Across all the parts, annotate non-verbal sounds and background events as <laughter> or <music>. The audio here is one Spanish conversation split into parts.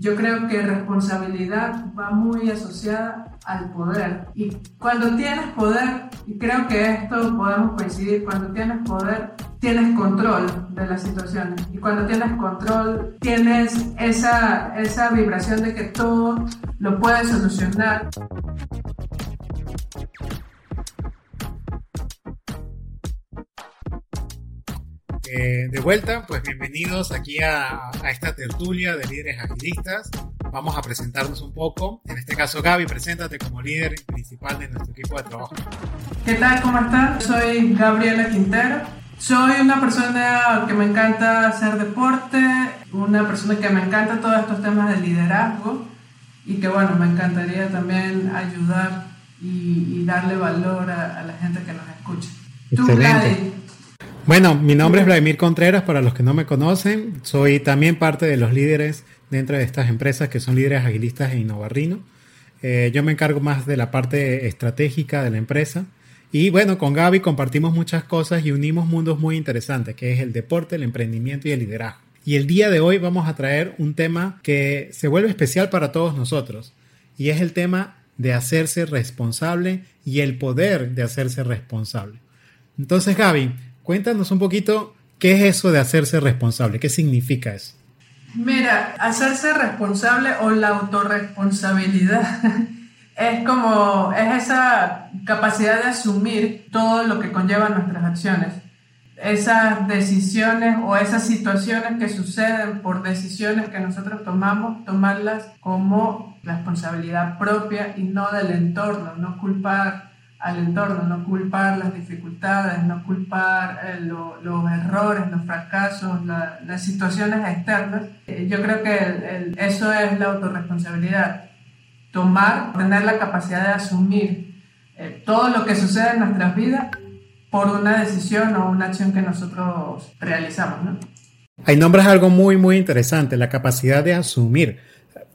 yo creo que responsabilidad va muy asociada al poder. Y cuando tienes poder, y creo que esto podemos coincidir, cuando tienes poder, tienes control de las situaciones. Y cuando tienes control, tienes esa, esa vibración de que todo lo puedes solucionar. Eh, de vuelta, pues bienvenidos aquí a, esta tertulia de líderes agilistas. Vamos a presentarnos un poco. En este caso, Gaby, preséntate como líder principal de nuestro equipo de trabajo. ¿Qué tal? ¿Cómo están? Soy Gabriela Quintero. Soy una persona que me encanta hacer deporte, una persona que me encanta todos estos temas de liderazgo y que, bueno, me encantaría también ayudar y, darle valor a, la gente que nos escucha. Excelente. Bueno, mi nombre es Vladimir Contreras, para los que no me conocen, soy también parte de los líderes dentro de estas empresas que son líderes agilistas en Innovarrino. Eh, yo me encargo más de la parte estratégica de la empresa. Y bueno, con Gaby compartimos muchas cosas y unimos mundos muy interesantes, que es el deporte, el emprendimiento y el liderazgo. Y el día de hoy vamos a traer un tema que se vuelve especial para todos nosotros, y es el tema de hacerse responsable y el poder de hacerse responsable. Entonces, Gaby, Cuéntanos un poquito qué es eso de hacerse responsable, qué significa eso. Mira, hacerse responsable o la autorresponsabilidad <laughs> es como, es esa capacidad de asumir todo lo que conlleva nuestras acciones. Esas decisiones o esas situaciones que suceden por decisiones que nosotros tomamos, tomarlas como responsabilidad propia y no del entorno, no culpar al entorno, no culpar las dificultades, no culpar eh, los errores, los fracasos, las situaciones externas. Eh, yo creo que eso es la autorresponsabilidad. Tomar, tener la capacidad de asumir eh, todo lo que sucede en nuestras vidas por una decisión o una acción que nosotros realizamos. ¿no? Ahí nombras algo muy, muy interesante, la capacidad de asumir.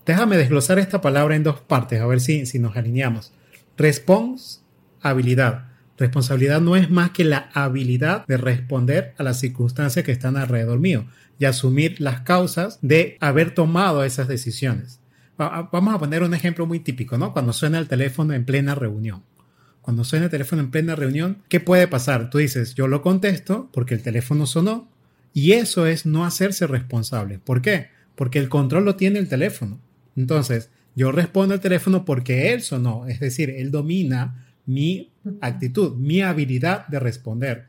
Déjame desglosar esta palabra en dos partes, a ver si, si nos alineamos. Response habilidad. Responsabilidad no es más que la habilidad de responder a las circunstancias que están alrededor mío y asumir las causas de haber tomado esas decisiones. Vamos a poner un ejemplo muy típico, ¿no? Cuando suena el teléfono en plena reunión. Cuando suena el teléfono en plena reunión, ¿qué puede pasar? Tú dices, yo lo contesto porque el teléfono sonó y eso es no hacerse responsable. ¿Por qué? Porque el control lo tiene el teléfono. Entonces, yo respondo al teléfono porque él sonó, es decir, él domina mi actitud, mi habilidad de responder.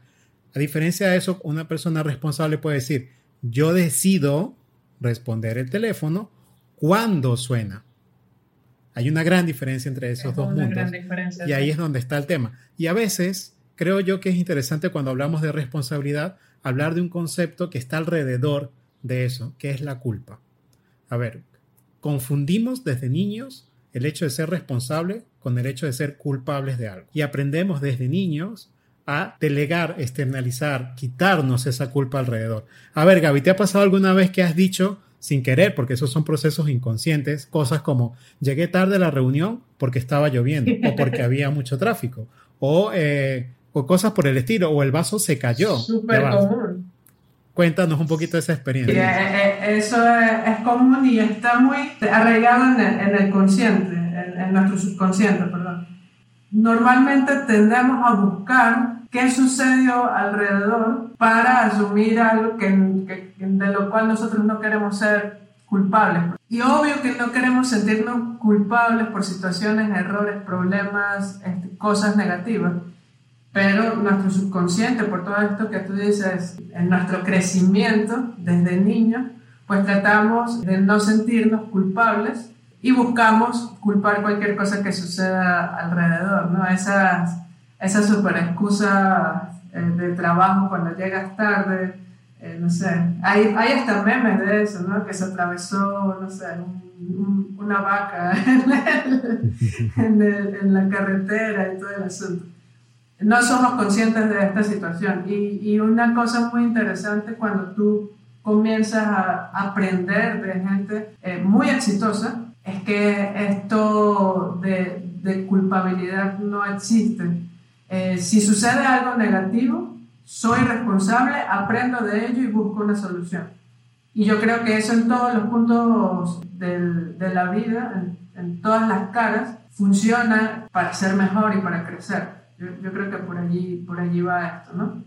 A diferencia de eso, una persona responsable puede decir, yo decido responder el teléfono cuando suena. Hay una gran diferencia entre esos dos mundos. Y ahí es donde está el tema. Y a veces creo yo que es interesante cuando hablamos de responsabilidad hablar de un concepto que está alrededor de eso, que es la culpa. A ver, confundimos desde niños el hecho de ser responsable con el hecho de ser culpables de algo. Y aprendemos desde niños a delegar, externalizar, quitarnos esa culpa alrededor. A ver, Gaby, ¿te ha pasado alguna vez que has dicho sin querer, porque esos son procesos inconscientes, cosas como llegué tarde a la reunión porque estaba lloviendo o porque <laughs> había mucho tráfico o, eh, o cosas por el estilo o el vaso se cayó. Súper común. Cuéntanos un poquito de esa experiencia. Eh, eh, eso es, común y está muy arraigado en el, en el consciente en, nuestro subconsciente, perdón. Normalmente tendemos a buscar qué sucedió alrededor para asumir algo que, de lo cual nosotros no queremos ser culpables. Y obvio que no queremos sentirnos culpables por situaciones, errores, problemas, este, cosas negativas. Pero nuestro subconsciente, por todo esto que tú dices, en nuestro crecimiento desde niño, pues tratamos de no sentirnos culpables y buscamos culpar cualquier cosa que suceda alrededor, ¿no? Esas, esas super excusas eh, de trabajo cuando llegas tarde, eh, no sé, hay, hay hasta memes de eso, ¿no? Que se atravesó, no sé, una vaca <laughs> en, en, la carretera y todo el asunto. No somos conscientes de esta situación. Y, y una cosa muy interesante cuando tú comienzas a aprender de gente eh, muy exitosa, es que esto de, de culpabilidad no existe. Eh, si sucede algo negativo, soy responsable, aprendo de ello y busco una solución. Y yo creo que eso en todos los puntos de la vida, en, todas las caras, funciona para ser mejor y para crecer. Yo, creo que por allí, por allí va esto, ¿no?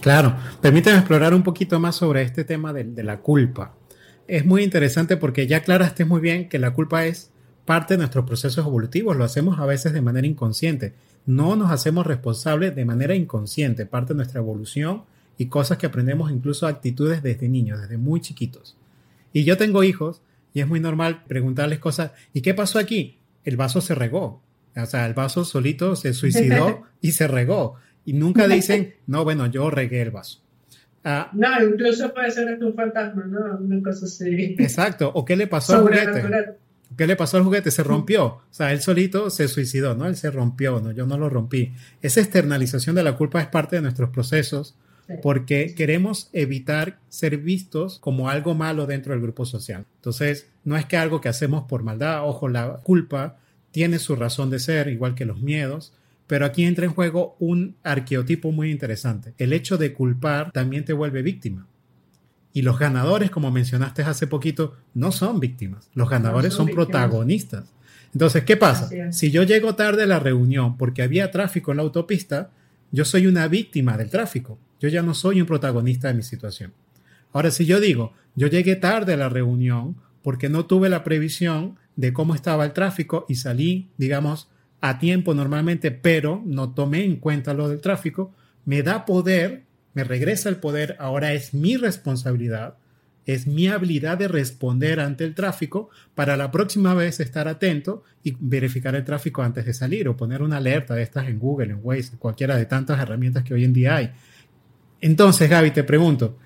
Claro, permíteme explorar un poquito más sobre este tema de, de la culpa. Es muy interesante porque ya aclaraste muy bien que la culpa es parte de nuestros procesos evolutivos, lo hacemos a veces de manera inconsciente. No nos hacemos responsables de manera inconsciente, parte de nuestra evolución y cosas que aprendemos incluso actitudes desde niños, desde muy chiquitos. Y yo tengo hijos y es muy normal preguntarles cosas, ¿y qué pasó aquí? El vaso se regó. O sea, el vaso solito se suicidó <laughs> y se regó. Y nunca dicen, <laughs> no, bueno, yo regué el vaso. Ah, no, incluso puede ser un fantasma, ¿no? Una cosa así. Exacto. ¿O qué le pasó al juguete? ¿Qué le pasó al juguete? Se rompió. O sea, él solito se suicidó, ¿no? Él se rompió, ¿no? Yo no lo rompí. Esa externalización de la culpa es parte de nuestros procesos porque queremos evitar ser vistos como algo malo dentro del grupo social. Entonces, no es que algo que hacemos por maldad, ojo, la culpa tiene su razón de ser, igual que los miedos, pero aquí entra en juego un arqueotipo muy interesante. El hecho de culpar también te vuelve víctima. Y los ganadores, como mencionaste hace poquito, no son víctimas. Los ganadores son, protagonistas. Entonces, ¿qué pasa? Si yo llego tarde a la reunión porque había tráfico en la autopista, yo soy una víctima del tráfico. Yo ya no soy un protagonista de mi situación. Ahora, si yo digo, yo llegué tarde a la reunión porque no tuve la previsión de cómo estaba el tráfico y salí, digamos, a tiempo normalmente, pero no tomé en cuenta lo del tráfico, me da poder, me regresa el poder, ahora es mi responsabilidad, es mi habilidad de responder ante el tráfico para la próxima vez estar atento y verificar el tráfico antes de salir o poner una alerta de estas en Google, en Waze, cualquiera de tantas herramientas que hoy en día hay. Entonces, Gaby, te pregunto,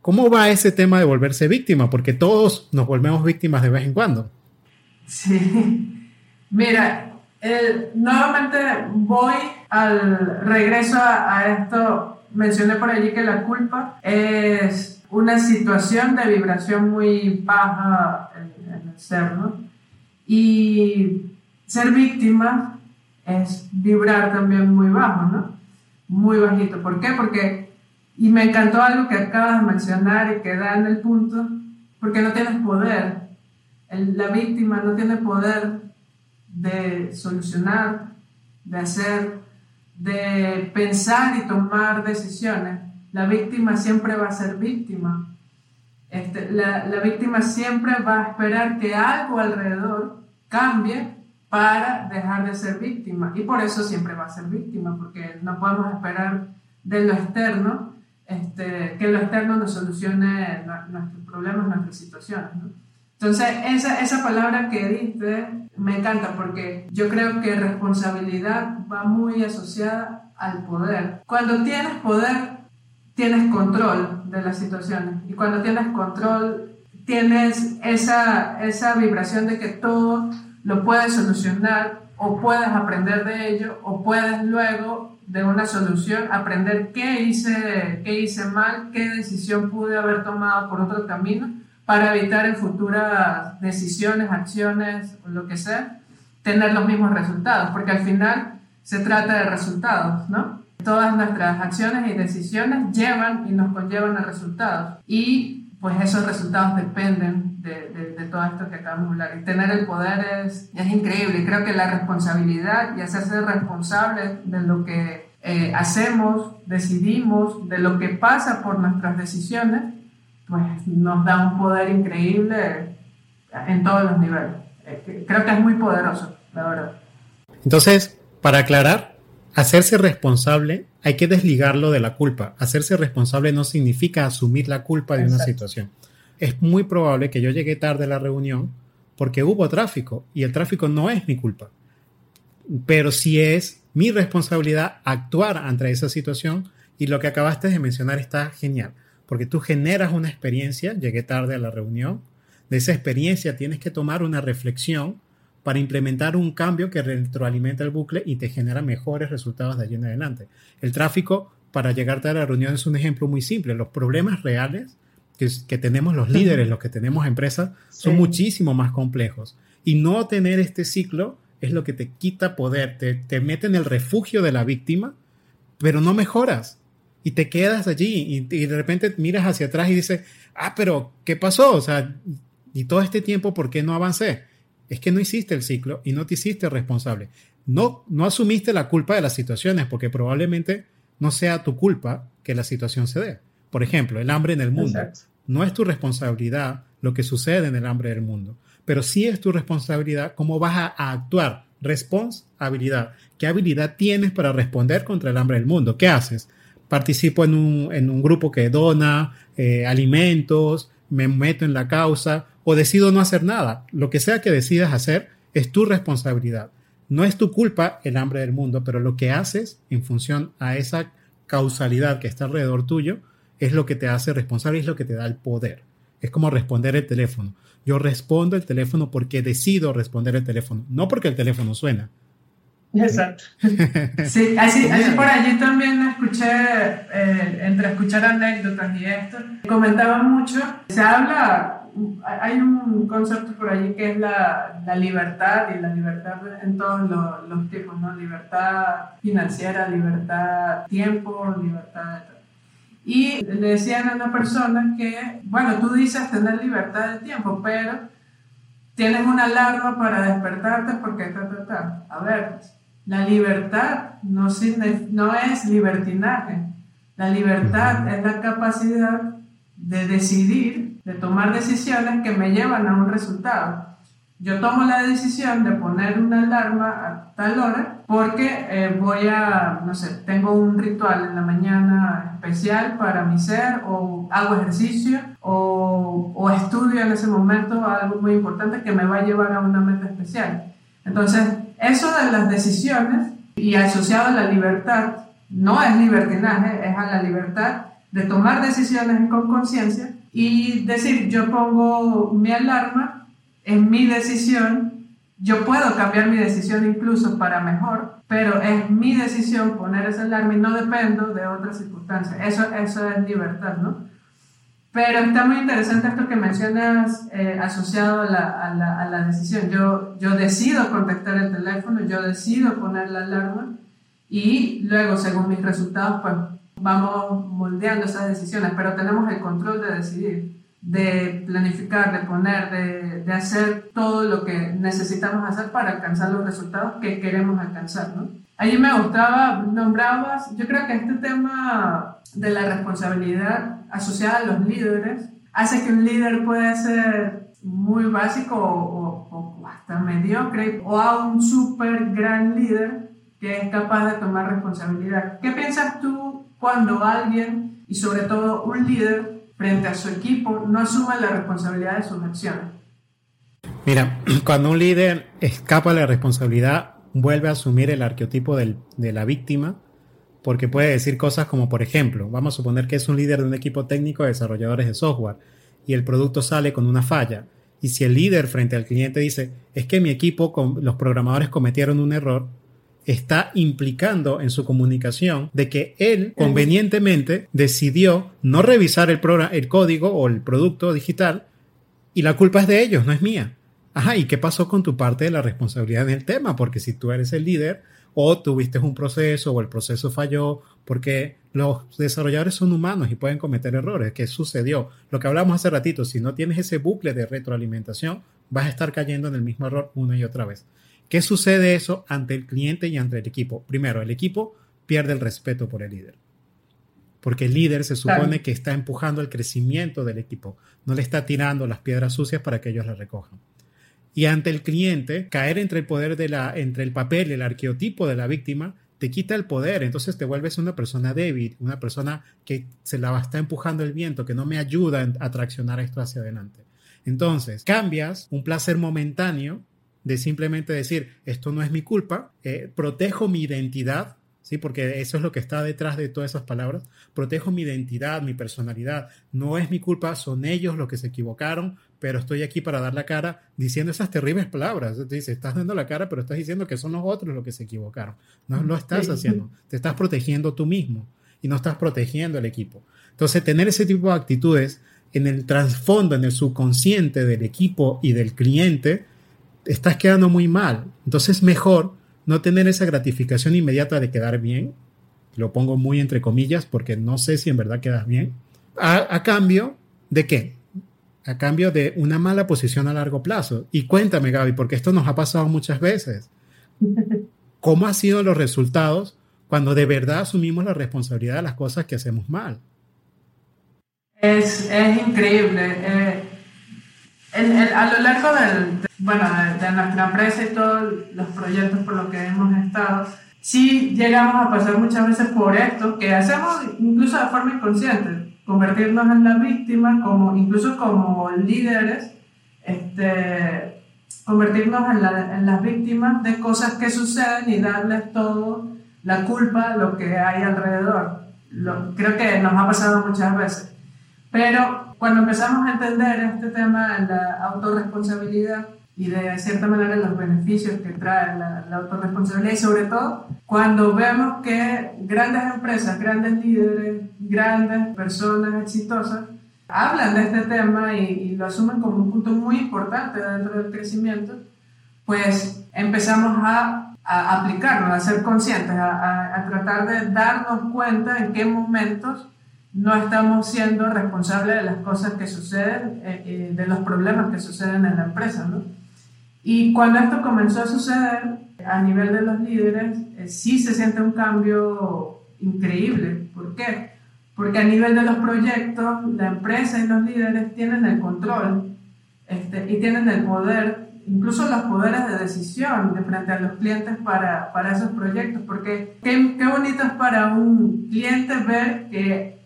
¿cómo va ese tema de volverse víctima? Porque todos nos volvemos víctimas de vez en cuando. Sí, mira, nuevamente voy al regreso a, esto, mencioné por allí que la culpa es una situación de vibración muy baja en, en el ser, ¿no? Y ser víctima es vibrar también muy bajo, ¿no? Muy bajito. ¿Por qué? Porque y me encantó algo que acabas de mencionar y que da en el punto, porque no tienes poder. la víctima no tiene poder de solucionar, de hacer, de pensar y tomar decisiones. La víctima siempre va a ser víctima. Este, la, la víctima siempre va a esperar que algo alrededor cambie para dejar de ser víctima. Y por eso siempre va a ser víctima, porque no podemos esperar de lo externo este, que lo externo nos solucione nuestros problemas, nuestras situaciones. Entonces, esa, esa palabra que diste me encanta porque yo creo que responsabilidad va muy asociada al poder. Cuando tienes poder, tienes control de las situaciones. Y cuando tienes control, tienes esa, esa vibración de que todo lo puedes solucionar o puedes aprender de ello o puedes luego de una solución, aprender qué hice, qué hice mal, qué decisión pude haber tomado por otro camino para evitar en futuras decisiones, acciones lo que sea, tener los mismos resultados, porque al final se trata de resultados, ¿no? Todas nuestras acciones y decisiones llevan y nos conllevan a resultados y pues esos resultados dependen de, de, todo esto que acabamos de hablar. Y tener el poder es, es increíble. Creo que la responsabilidad y hacerse responsable de lo que eh, hacemos, decidimos, de lo que pasa por nuestras decisiones, pues nos da un poder increíble en todos los niveles. Eh, creo que es muy poderoso, la verdad. Entonces, para aclarar, hacerse responsable hay que desligarlo de la culpa. Hacerse responsable no significa asumir la culpa de una situación. Es muy probable que yo llegue tarde a la reunión porque hubo tráfico y el tráfico no es mi culpa. Pero sí es mi responsabilidad actuar ante esa situación y lo que acabaste de mencionar está genial, porque tú generas una experiencia, llegué tarde a la reunión, de esa experiencia tienes que tomar una reflexión para implementar un cambio que retroalimenta el bucle y te genera mejores resultados de allí en adelante. El tráfico para llegar a la reunión es un ejemplo muy simple. Los problemas reales que, tenemos los líderes, los que tenemos empresas, son muchísimo más complejos. Y no tener este ciclo es lo que te quita poder, te, te mete en el refugio de la víctima, pero no mejoras. Y te quedas allí y, y de repente miras hacia atrás y dices, ah, pero ¿qué pasó? O sea, y todo este tiempo, ¿por qué no avancé? Es que no hiciste el ciclo y no te hiciste responsable. No, no asumiste la culpa de las situaciones porque probablemente no sea tu culpa que la situación se dé. Por ejemplo, el hambre en el mundo. No es tu responsabilidad lo que sucede en el hambre del mundo, pero sí es tu responsabilidad cómo vas a, actuar. Responsabilidad. ¿Qué habilidad tienes para responder contra el hambre del mundo? ¿Qué haces? Participo en un, grupo que dona eh, alimentos, me meto en la causa o decido no hacer nada. Lo que sea que decidas hacer es tu responsabilidad. No es tu culpa el hambre del mundo, pero lo que haces en función a esa causalidad que está alrededor tuyo es lo que te hace responsable es lo que te da el poder. Es como responder el teléfono. Yo respondo el teléfono porque decido responder el teléfono, no porque el teléfono suena. Exacto. <laughs> Sí, así, por allí también escuché, eh, entre escuchar anécdotas y esto, comentaban mucho, se habla, hay un concepto por allí que es la, la libertad y la libertad en todos los, los tipos, ¿no? Libertad financiera, libertad tiempo, libertad y le decían a una persona que, bueno, tú dices tener libertad de tiempo, pero tienes una alarma para despertarte porque ta, ta, ta. A ver, la libertad no, no es libertinaje. La libertad es la capacidad de decidir, de tomar decisiones que me llevan a un resultado yo tomo la decisión de poner una alarma a tal hora porque eh, voy a, no sé, tengo un ritual en la mañana especial para mi ser o hago ejercicio o, o estudio en ese momento algo muy importante que me va a llevar a una meta especial. Entonces, eso de las decisiones y asociado a la libertad, no es libertinaje, es a la libertad de tomar decisiones con conciencia y decir, yo pongo mi alarma es mi decisión. Yo puedo cambiar mi decisión incluso para mejor, pero es mi decisión poner ese alarma y no dependo de otras circunstancias. Eso, eso es libertad, ¿no? Pero está muy interesante esto que mencionas eh, asociado a la, a, la, a la, decisión. Yo, yo decido contactar el teléfono, yo decido poner la alarma y luego, según mis resultados, pues vamos moldeando esas decisiones, pero tenemos el control de decidir de planificar, de poner, de, de, hacer todo lo que necesitamos hacer para alcanzar los resultados que queremos alcanzar, ¿no? Allí me gustaba, nombrabas, yo creo que este tema de la responsabilidad asociada a los líderes hace que un líder pueda ser muy básico o, o, hasta mediocre o a un súper gran líder que es capaz de tomar responsabilidad. ¿Qué piensas tú cuando alguien, y sobre todo un líder, frente a su equipo no asume la responsabilidad de sus acciones. Mira, <clears throat> cuando un líder escapa de la responsabilidad, vuelve a asumir el arqueotipo de la víctima, porque puede decir cosas como, por ejemplo, vamos a suponer que es un líder de un equipo técnico de desarrolladores de software y el producto sale con una falla. Y si el líder frente al cliente dice, es que mi equipo, los programadores cometieron un error, está implicando en su comunicación de que él convenientemente decidió no revisar el, el código o el producto digital y la culpa es de ellos, no es mía. Ajá, ¿y qué pasó con tu parte de la responsabilidad en el tema? Porque si tú eres el líder o tuviste un proceso o el proceso falló, porque los desarrolladores son humanos y pueden cometer errores. ¿Qué sucedió? Lo que hablamos hace ratito, si no tienes ese bucle de retroalimentación, vas a estar cayendo en el mismo error una y otra vez. ¿Qué sucede eso ante el cliente y ante el equipo? Primero, el equipo pierde el respeto por el líder. Porque el líder se supone que está empujando el crecimiento del equipo, no le está tirando las piedras sucias para que ellos las recojan. Y ante el cliente, caer entre el poder de la, entre el papel, el arqueotipo de la víctima, te quita el poder, entonces te vuelves una persona débil, una persona que se la está empujando el viento, que no me ayuda a traccionar esto hacia adelante. Entonces, cambias un placer momentáneo de simplemente decir, esto no es mi culpa, eh, protejo mi identidad, ¿sí? porque eso es lo que está detrás de todas esas palabras, protejo mi identidad, mi personalidad, no es mi culpa, son ellos los que se equivocaron, pero estoy aquí para dar la cara diciendo esas terribles palabras. Te dice, estás dando la cara, pero estás diciendo que son los otros los que se equivocaron. No lo estás haciendo, te estás protegiendo tú mismo y no estás protegiendo el equipo. Entonces, tener ese tipo de actitudes en el trasfondo, en el subconsciente del equipo y del cliente, estás quedando muy mal. Entonces es mejor no tener esa gratificación inmediata de quedar bien. Lo pongo muy entre comillas porque no sé si en verdad quedas bien. A, cambio ¿De qué? A cambio de una mala posición a largo plazo. Y cuéntame, Gaby, porque esto nos ha pasado muchas veces. <laughs> ¿Cómo han sido los resultados cuando de verdad asumimos la responsabilidad de las cosas que hacemos mal? Es, es increíble. Eh, a lo largo del, bueno, de, nuestra empresa y todos los proyectos por los que hemos estado, sí llegamos a pasar muchas veces por esto, que hacemos incluso de forma inconsciente, convertirnos en la víctima, como, incluso como líderes, este, convertirnos en, la, en las víctimas de cosas que suceden y darles todo la culpa a lo que hay alrededor. Creo que nos ha pasado muchas veces. Pero cuando empezamos a entender este tema de la autorresponsabilidad y de cierta manera los beneficios que trae la, la autorresponsabilidad y sobre todo cuando vemos que grandes empresas, grandes líderes, grandes personas exitosas hablan de este tema y, lo asumen como un punto muy importante dentro del crecimiento, pues empezamos a, a aplicarlo, a ser conscientes, a, a, tratar de darnos cuenta en qué momentos no estamos siendo responsables de las cosas que suceden, eh, eh, de los problemas que suceden en la empresa. ¿no? Y cuando esto comenzó a suceder a nivel de los líderes, eh, sí se siente un cambio increíble. ¿Por qué? Porque a nivel de los proyectos, la empresa y los líderes tienen el control este, y tienen el poder, incluso los poderes de decisión de frente a los clientes para, para esos proyectos. Porque qué, qué bonito es para un cliente ver que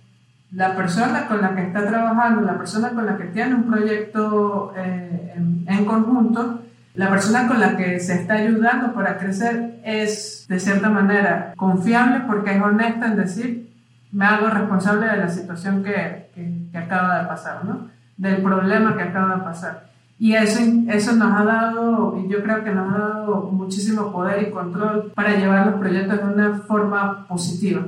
la persona con la que está trabajando, la persona con la que tiene un proyecto eh, en, conjunto, la persona con la que se está ayudando para crecer es de cierta manera confiable porque es honesta en decir, me hago responsable de la situación que, que, acaba de pasar, ¿no? del problema que acaba de pasar. Y eso, eso nos ha dado, yo creo que nos ha dado muchísimo poder y control para llevar los proyectos de una forma positiva.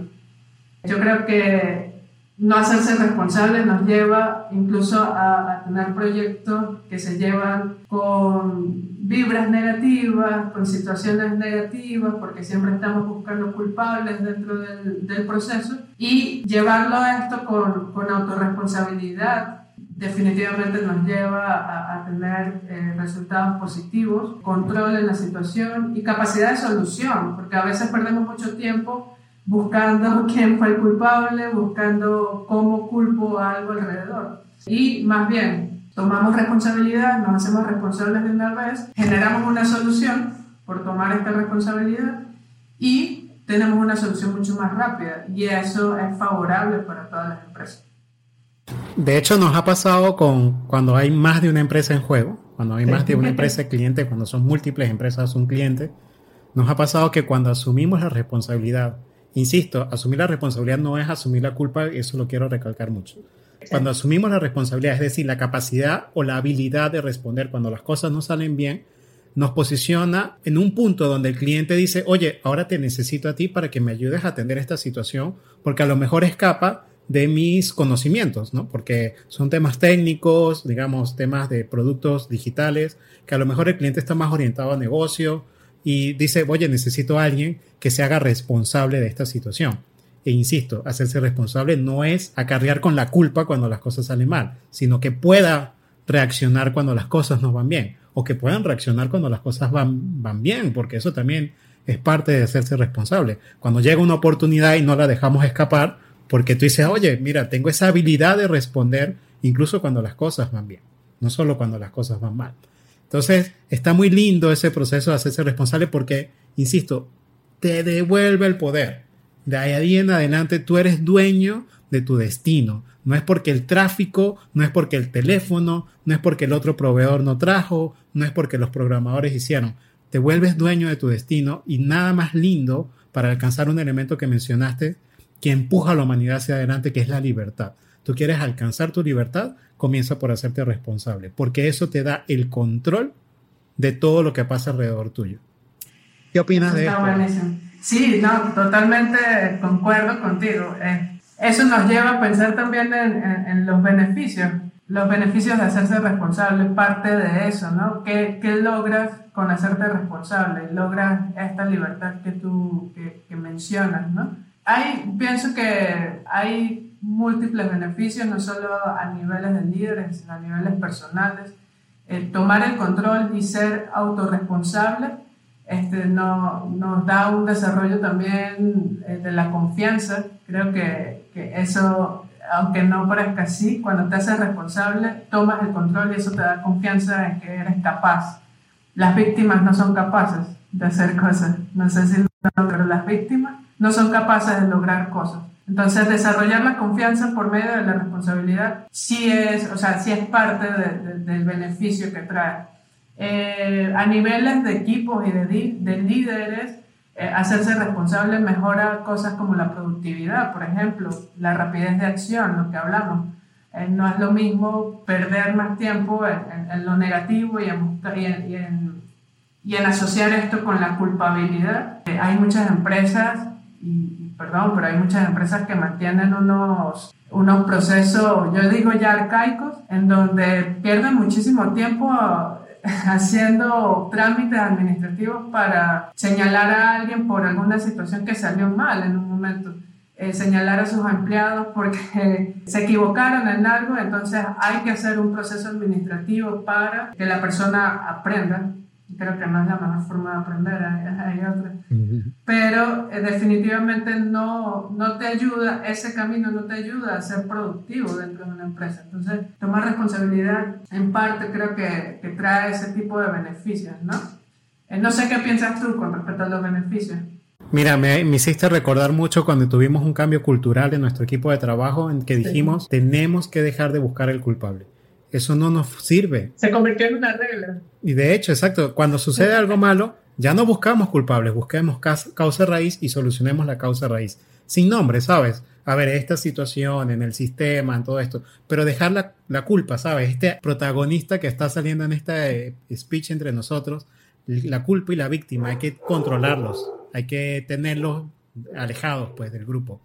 Yo creo que no hacerse responsable nos lleva incluso a, tener proyectos que se llevan con vibras negativas, con situaciones negativas, porque siempre estamos buscando culpables dentro del, proceso, y llevarlo a esto con, con autorresponsabilidad definitivamente nos lleva a, a tener eh, resultados positivos, control en la situación y capacidad de solución, porque a veces perdemos mucho tiempo buscando <laughs> quién fue el culpable, buscando cómo culpo a algo alrededor. Y más bien, tomamos responsabilidad, nos hacemos responsables de una vez, generamos una solución por tomar esta responsabilidad y tenemos una solución mucho más rápida y eso es favorable para todas las empresas. De hecho, nos ha pasado con cuando hay más de una empresa en juego, cuando hay más de una <laughs> empresa cliente, cuando son múltiples empresas un cliente, nos ha pasado que cuando asumimos la responsabilidad Insisto, asumir la responsabilidad no es asumir la culpa, eso lo quiero recalcar mucho. Cuando asumimos la responsabilidad, es decir, la capacidad o la habilidad de responder cuando las cosas no salen bien, nos posiciona en un punto donde el cliente dice, oye, ahora te necesito a ti para que me ayudes a atender esta situación, porque a lo mejor escapa de mis conocimientos, ¿no? Porque son temas técnicos, digamos, temas de productos digitales, que a lo mejor el cliente está más orientado a negocio, y dice, oye, necesito a alguien que se haga responsable de esta situación. E insisto, hacerse responsable no es acarrear con la culpa cuando las cosas salen mal, sino que pueda reaccionar cuando las cosas no van bien, o que puedan reaccionar cuando las cosas van, van bien, porque eso también es parte de hacerse responsable. Cuando llega una oportunidad y no la dejamos escapar, porque tú dices, oye, mira, tengo esa habilidad de responder incluso cuando las cosas van bien, no solo cuando las cosas van mal. Entonces, está muy lindo ese proceso de hacerse responsable porque, insisto, te devuelve el poder. De ahí en adelante tú eres dueño de tu destino. No es porque el tráfico, no es porque el teléfono, no es porque el otro proveedor no trajo, no es porque los programadores hicieron. Te vuelves dueño de tu destino y nada más lindo para alcanzar un elemento que mencionaste que empuja a la humanidad hacia adelante, que es la libertad. Tú quieres alcanzar tu libertad, comienza por hacerte responsable, porque eso te da el control de todo lo que pasa alrededor tuyo. ¿Qué opinas de esto? Sí, no, totalmente concuerdo contigo. Eh, eso nos lleva a pensar también en, los beneficios, los beneficios de hacerse responsable, parte de eso, ¿no? ¿Qué, qué logras con hacerte responsable? Logras esta libertad que tú que, que mencionas, ¿no? Hay, pienso que hay múltiples beneficios, no solo a niveles de líderes, sino a niveles personales. tomar el control y ser autorresponsable este, no, nos da un desarrollo también eh, de la confianza. Creo que, que, eso, aunque no parezca así, cuando te haces responsable, tomas el control y eso te da confianza en que eres capaz. Las víctimas no son capaces de hacer cosas. No sé si lo pero las víctimas no son capaces de lograr cosas. Entonces, desarrollar la confianza por medio de la responsabilidad sí es, o sea, sí es parte del beneficio que trae. Eh, a niveles de equipos y de, de líderes, eh, hacerse responsable mejora cosas como la productividad, por ejemplo, la rapidez de acción, lo que hablamos. Eh, no es lo mismo perder más tiempo en, lo negativo y en, y, en, y en, asociar esto con la culpabilidad. hay muchas empresas, y, perdón, pero hay muchas empresas que mantienen unos unos procesos, yo digo ya arcaicos, en donde pierden muchísimo tiempo <laughs> haciendo trámites administrativos para señalar a alguien por alguna situación que salió mal en un momento. Eh, señalar a sus empleados porque <laughs> se equivocaron en algo, entonces hay que hacer un proceso administrativo para que la persona aprenda creo que no es la mejor forma de aprender, hay, otra. Pero eh, definitivamente no, no te ayuda, ese camino no te ayuda a ser productivo dentro de una empresa. Entonces, tomar responsabilidad en parte creo que, que trae ese tipo de beneficios, ¿no? Eh, no sé qué piensas tú con respecto a los beneficios. Mira, me, me, hiciste recordar mucho cuando tuvimos un cambio cultural en nuestro equipo de trabajo en que dijimos, tenemos que dejar de buscar el culpable. Eso no nos sirve. Se convirtió en una regla. Y de hecho, exacto, cuando sucede algo <laughs> malo, ya no buscamos culpables, busquemos causa raíz y solucionemos la causa raíz. Sin nombre, ¿sabes? A ver, esta situación en el sistema, en todo esto, pero dejar la, la culpa, ¿sabes? Este protagonista que está saliendo en este speech entre nosotros, la culpa y la víctima, hay que controlarlos, hay que tenerlos alejados, pues, del grupo.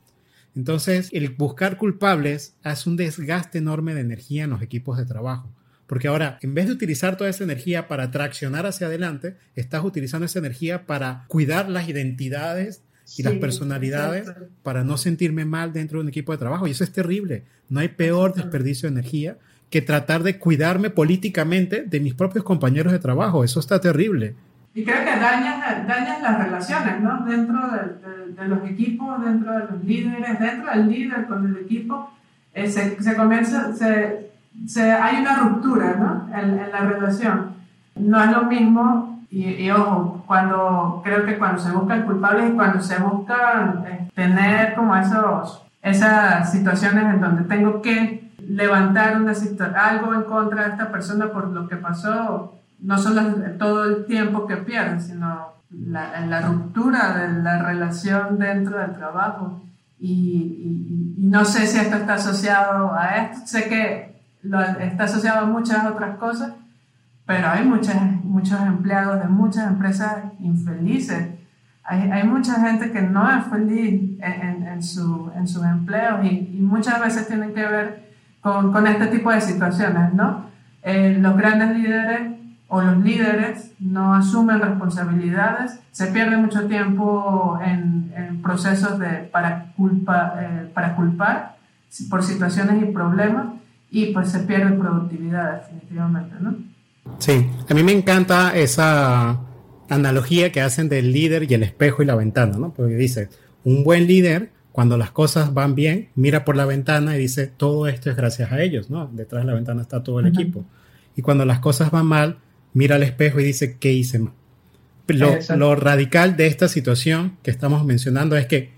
Entonces, el buscar culpables hace un desgaste enorme de energía en los equipos de trabajo. Porque ahora, en vez de utilizar toda esa energía para traccionar hacia adelante, estás utilizando esa energía para cuidar las identidades y las personalidades para no sentirme mal dentro de un equipo de trabajo. Y eso es terrible. No hay peor desperdicio de energía que tratar de cuidarme políticamente de mis propios compañeros de trabajo. Eso está terrible. Y creo que dañas, dañas las relaciones, ¿no? Dentro de, de, los equipos, dentro de los líderes, dentro del líder con el equipo, eh, se, se, comienza, se, se, hay una ruptura, ¿no? En, en, la relación. No es lo mismo, y, y, ojo, cuando, creo que cuando se buscan culpables y cuando se busca eh, tener como esos, esas situaciones en donde tengo que levantar una algo en contra de esta persona por lo que pasó, no solo todo el tiempo que pierden, sino la, la ruptura de la relación dentro del trabajo. Y, no sé si esto está asociado a esto, sé que está asociado a muchas otras cosas, pero hay muchas, muchos empleados de muchas empresas infelices. Hay, hay mucha gente que no es feliz en, en, su, en sus empleos y, y, muchas veces tienen que ver con, con este tipo de situaciones, ¿no? Eh, los grandes líderes o los líderes no asumen responsabilidades, se pierde mucho tiempo en, en procesos de, para, culpa, eh, para culpar por situaciones y problemas y pues se pierde productividad definitivamente, ¿no? Sí, a mí me encanta esa analogía que hacen del líder y el espejo y la ventana, ¿no? Porque dice, un buen líder, cuando las cosas van bien, mira por la ventana y dice, todo esto es gracias a ellos, ¿no? Detrás de la ventana está todo el equipo. Y cuando las cosas van mal, mira al espejo y dice, ¿qué hice mal? Lo, lo, radical de esta situación que estamos mencionando es que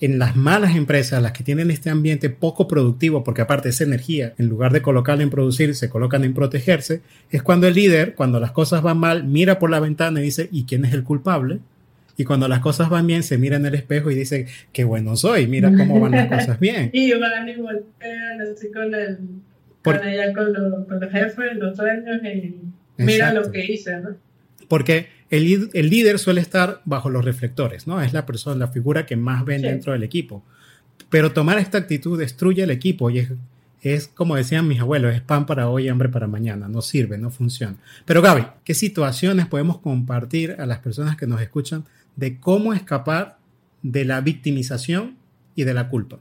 en las malas empresas, las que tienen este ambiente poco productivo, porque aparte esa energía, en lugar de colocarla en producir, se colocan en protegerse, es cuando el líder, cuando las cosas van mal, mira por la ventana y dice, ¿y quién es el culpable? Y cuando las cosas van bien, se mira en el espejo y dice, qué bueno soy, mira cómo van las cosas <laughs> bien. y van y voltean así con el, con, ella, con, con los jefes, los dueños y Mira lo que hice, ¿no? Porque el, el, líder suele estar bajo los reflectores, ¿no? Es la persona, la figura que más ven dentro del equipo. Pero tomar esta actitud destruye el equipo y es, es, como decían mis abuelos, es pan para hoy y hambre para mañana. No sirve, no funciona. Pero Gaby, ¿qué situaciones podemos compartir a las personas que nos escuchan de cómo escapar de la victimización y de la culpa?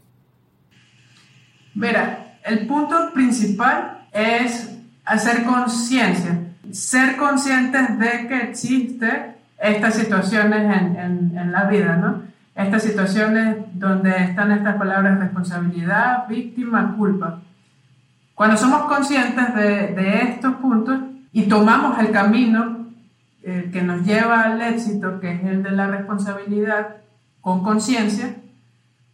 Mira, el punto principal es hacer conciencia, ser conscientes de que existe estas situaciones en, en, la vida, ¿no? Estas situaciones donde están estas palabras responsabilidad, víctima, culpa. Cuando somos conscientes de, de estos puntos y tomamos el camino eh, que nos lleva al éxito, que es el de la responsabilidad, con conciencia,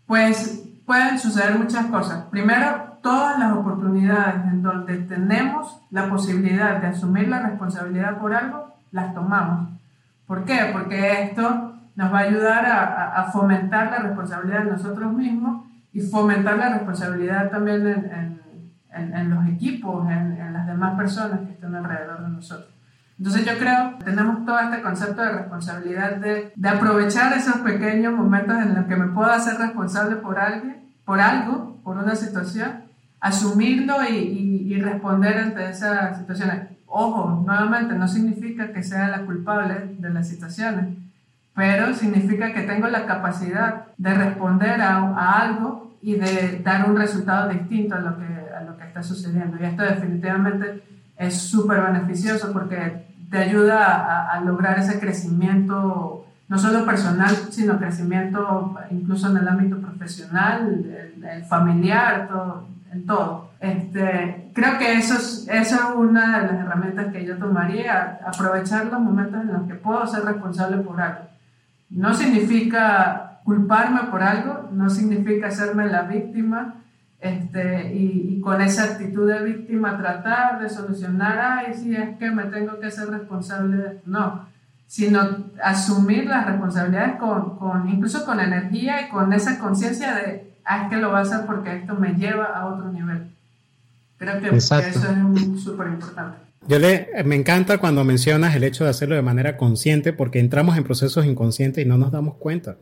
pues pueden suceder muchas cosas. Primero, todas las oportunidades en donde tenemos la posibilidad de asumir la responsabilidad por algo, las tomamos. ¿Por qué? Porque esto nos va a ayudar a, fomentar la responsabilidad de nosotros mismos y fomentar la responsabilidad también en, los equipos, en, las demás personas que están alrededor de nosotros. Entonces yo creo que tenemos todo este concepto de responsabilidad de, de, aprovechar esos pequeños momentos en los que me puedo hacer responsable por alguien, por algo, por una situación, asumirlo y, y, responder ante esa situación. Ojo, nuevamente, no significa que sea la culpable de las situaciones, pero significa que tengo la capacidad de responder a, a algo y de dar un resultado distinto a lo que, a lo que está sucediendo. Y esto definitivamente es súper beneficioso porque te ayuda a, a, lograr ese crecimiento, no solo personal, sino crecimiento incluso en el ámbito profesional, el, el familiar, todo, en todo. Este, creo que eso es, eso es una de las herramientas que yo tomaría, aprovechar los momentos en los que puedo ser responsable por algo. No significa culparme por algo, no significa hacerme la víctima este, y, y, con esa actitud de víctima tratar de solucionar, ay, si es que me tengo que ser responsable No, sino asumir las responsabilidades con, con, incluso con energía y con esa conciencia de, ah, es que lo voy a hacer porque esto me lleva a otro nivel. Creo que eso es súper importante. Yo le, me encanta cuando mencionas el hecho de hacerlo de manera consciente porque entramos en procesos inconscientes y no nos damos cuenta.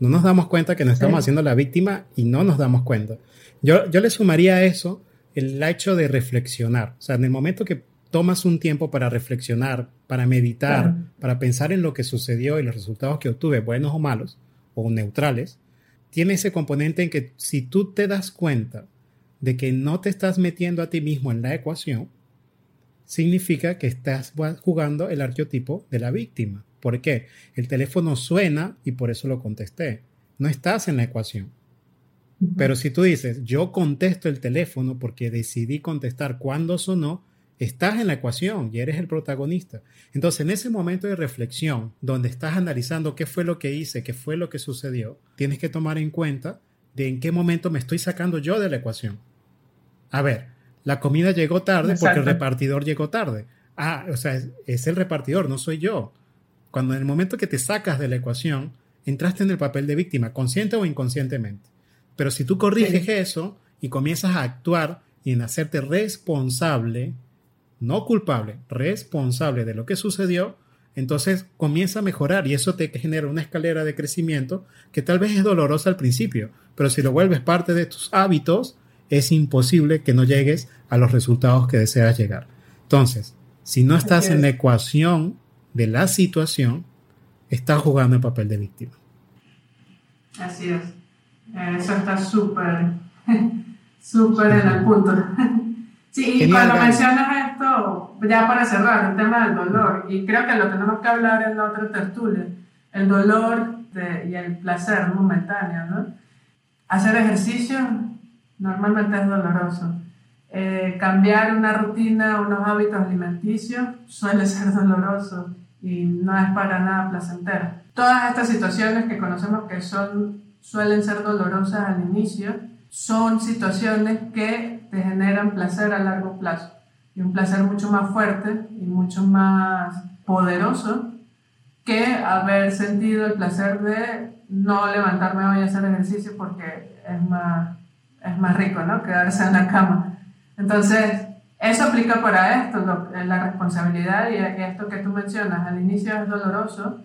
No nos damos cuenta que nos estamos haciendo la víctima y no nos damos cuenta. Yo, yo le sumaría a eso el hecho de reflexionar. O sea, en el momento que tomas un tiempo para reflexionar, para meditar, para pensar en lo que sucedió y los resultados que obtuve, buenos o malos, o neutrales, tiene ese componente en que si tú te das cuenta de que no te estás metiendo a ti mismo en la ecuación, significa que estás jugando el arqueotipo de la víctima. ¿Por qué? El teléfono suena y por eso lo contesté. No estás en la ecuación. Pero si tú dices, yo contesto el teléfono porque decidí contestar cuando sonó, estás en la ecuación y eres el protagonista. Entonces, en ese momento de reflexión, donde estás analizando qué fue lo que hice, qué fue lo que sucedió, tienes que tomar en cuenta de en qué momento me estoy sacando yo de la ecuación. A ver, la comida llegó tarde porque el repartidor llegó tarde. Ah, o sea, es, el repartidor, no soy yo. Cuando en el momento que te sacas de la ecuación, entraste en el papel de víctima, consciente o inconscientemente. Pero si tú corriges eso y comienzas a actuar y en hacerte responsable, no culpable, responsable de lo que sucedió, entonces comienza a mejorar y eso te genera una escalera de crecimiento que tal vez es dolorosa al principio, pero si lo vuelves parte de tus hábitos, es imposible que no llegues a los resultados que deseas llegar. Entonces, si no estás en la ecuación de la situación, estás jugando el papel de víctima. Así es. Eso está súper, <laughs> súper en el punto. <laughs> Sí, y cuando mencionas esto, ya para cerrar, el tema del dolor, y creo que lo tenemos que hablar en la otra tertulia, el dolor y el placer momentáneo, ¿no? Hacer ejercicio normalmente es doloroso. Eh, cambiar una rutina, unos hábitos alimenticios suele ser doloroso y no es para nada placentero. Todas estas situaciones que conocemos que son, suelen ser dolorosas al inicio, son situaciones que te generan placer a largo plazo y un placer mucho más fuerte y mucho más poderoso que haber sentido el placer de no levantarme hoy a hacer ejercicio porque es más, es más rico, ¿no? Quedarse en la cama. Entonces, eso aplica para esto, la responsabilidad y esto que tú mencionas. Al inicio es doloroso,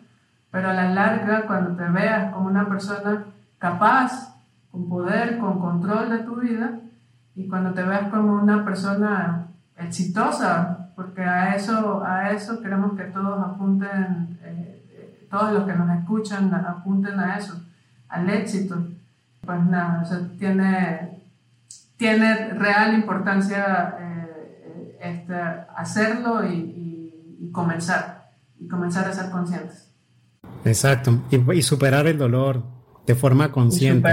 pero a la larga, cuando te veas como una persona capaz con poder, con control de tu vida y cuando te ves como una persona exitosa, porque a eso, a eso queremos que todos apunten, eh, todos los que nos escuchan apunten a eso, al éxito. Pues nada, tiene, tiene real importancia eh, este, hacerlo y, comenzar, y comenzar a ser conscientes. Exacto, y, superar el dolor de forma consciente,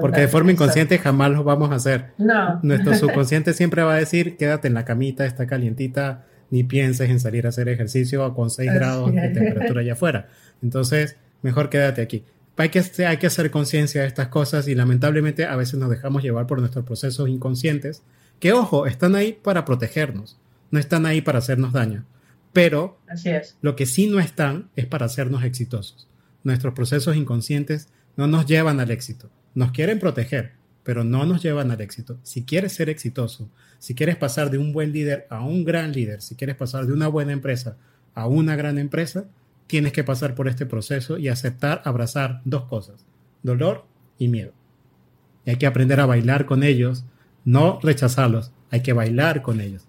porque de forma inconsciente jamás lo vamos a hacer. No. Nuestro <laughs> subconsciente siempre va a decir, quédate en la camita, está calientita, ni pienses en salir a hacer ejercicio con 6 grados de temperatura allá afuera. Entonces, mejor quédate aquí. Hay que, hay que hacer conciencia de estas cosas y lamentablemente a veces nos dejamos llevar por nuestros procesos inconscientes, que ojo, están ahí para protegernos, no están ahí para hacernos daño. Pero Así es. lo que sí no están es para hacernos exitosos. Nuestros procesos inconscientes no nos llevan al éxito. Nos quieren proteger, pero no nos llevan al éxito. Si quieres ser exitoso, si quieres pasar de un buen líder a un gran líder, si quieres pasar de una buena empresa a una gran empresa, tienes que pasar por este proceso y aceptar, abrazar dos cosas, dolor y miedo. Y hay que aprender a bailar con ellos, no rechazarlos, hay que bailar con ellos.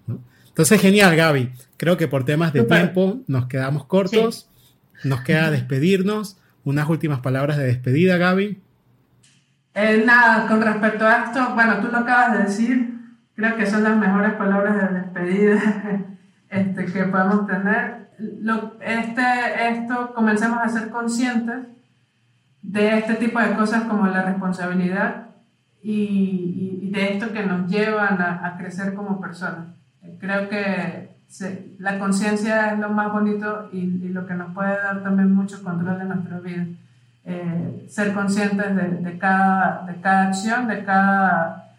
Entonces, genial, Gaby. Creo que por temas de tiempo nos quedamos cortos, nos queda <laughs> despedirnos. Unas últimas palabras de despedida, Gaby. Eh, nada, con respecto a esto, bueno, tú lo acabas de decir, creo que son las mejores palabras de despedida <laughs> este, que podemos tener. Lo, este, esto, comencemos a ser conscientes de este tipo de cosas como la responsabilidad y, de esto que nos llevan a, crecer como personas. Creo que la conciencia es lo más bonito y, lo que nos puede dar también mucho control de nuestra vida. Eh, ser conscientes de, cada, de cada acción, de cada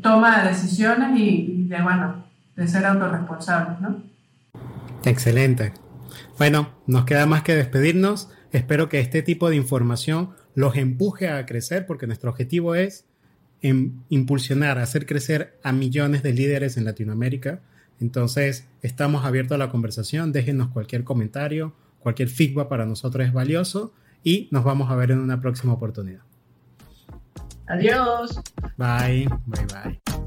toma de decisiones y, de, bueno, de ser autorresponsables, ¿no? Excelente. Bueno, nos queda más que despedirnos. Espero que este tipo de información los empuje a crecer porque nuestro objetivo es em, impulsionar, hacer crecer a millones de líderes en Latinoamérica. Entonces, estamos abiertos a la conversación. Déjenos cualquier comentario, cualquier feedback para nosotros es valioso y nos vamos a ver en una próxima oportunidad. Adiós. Bye, bye, bye.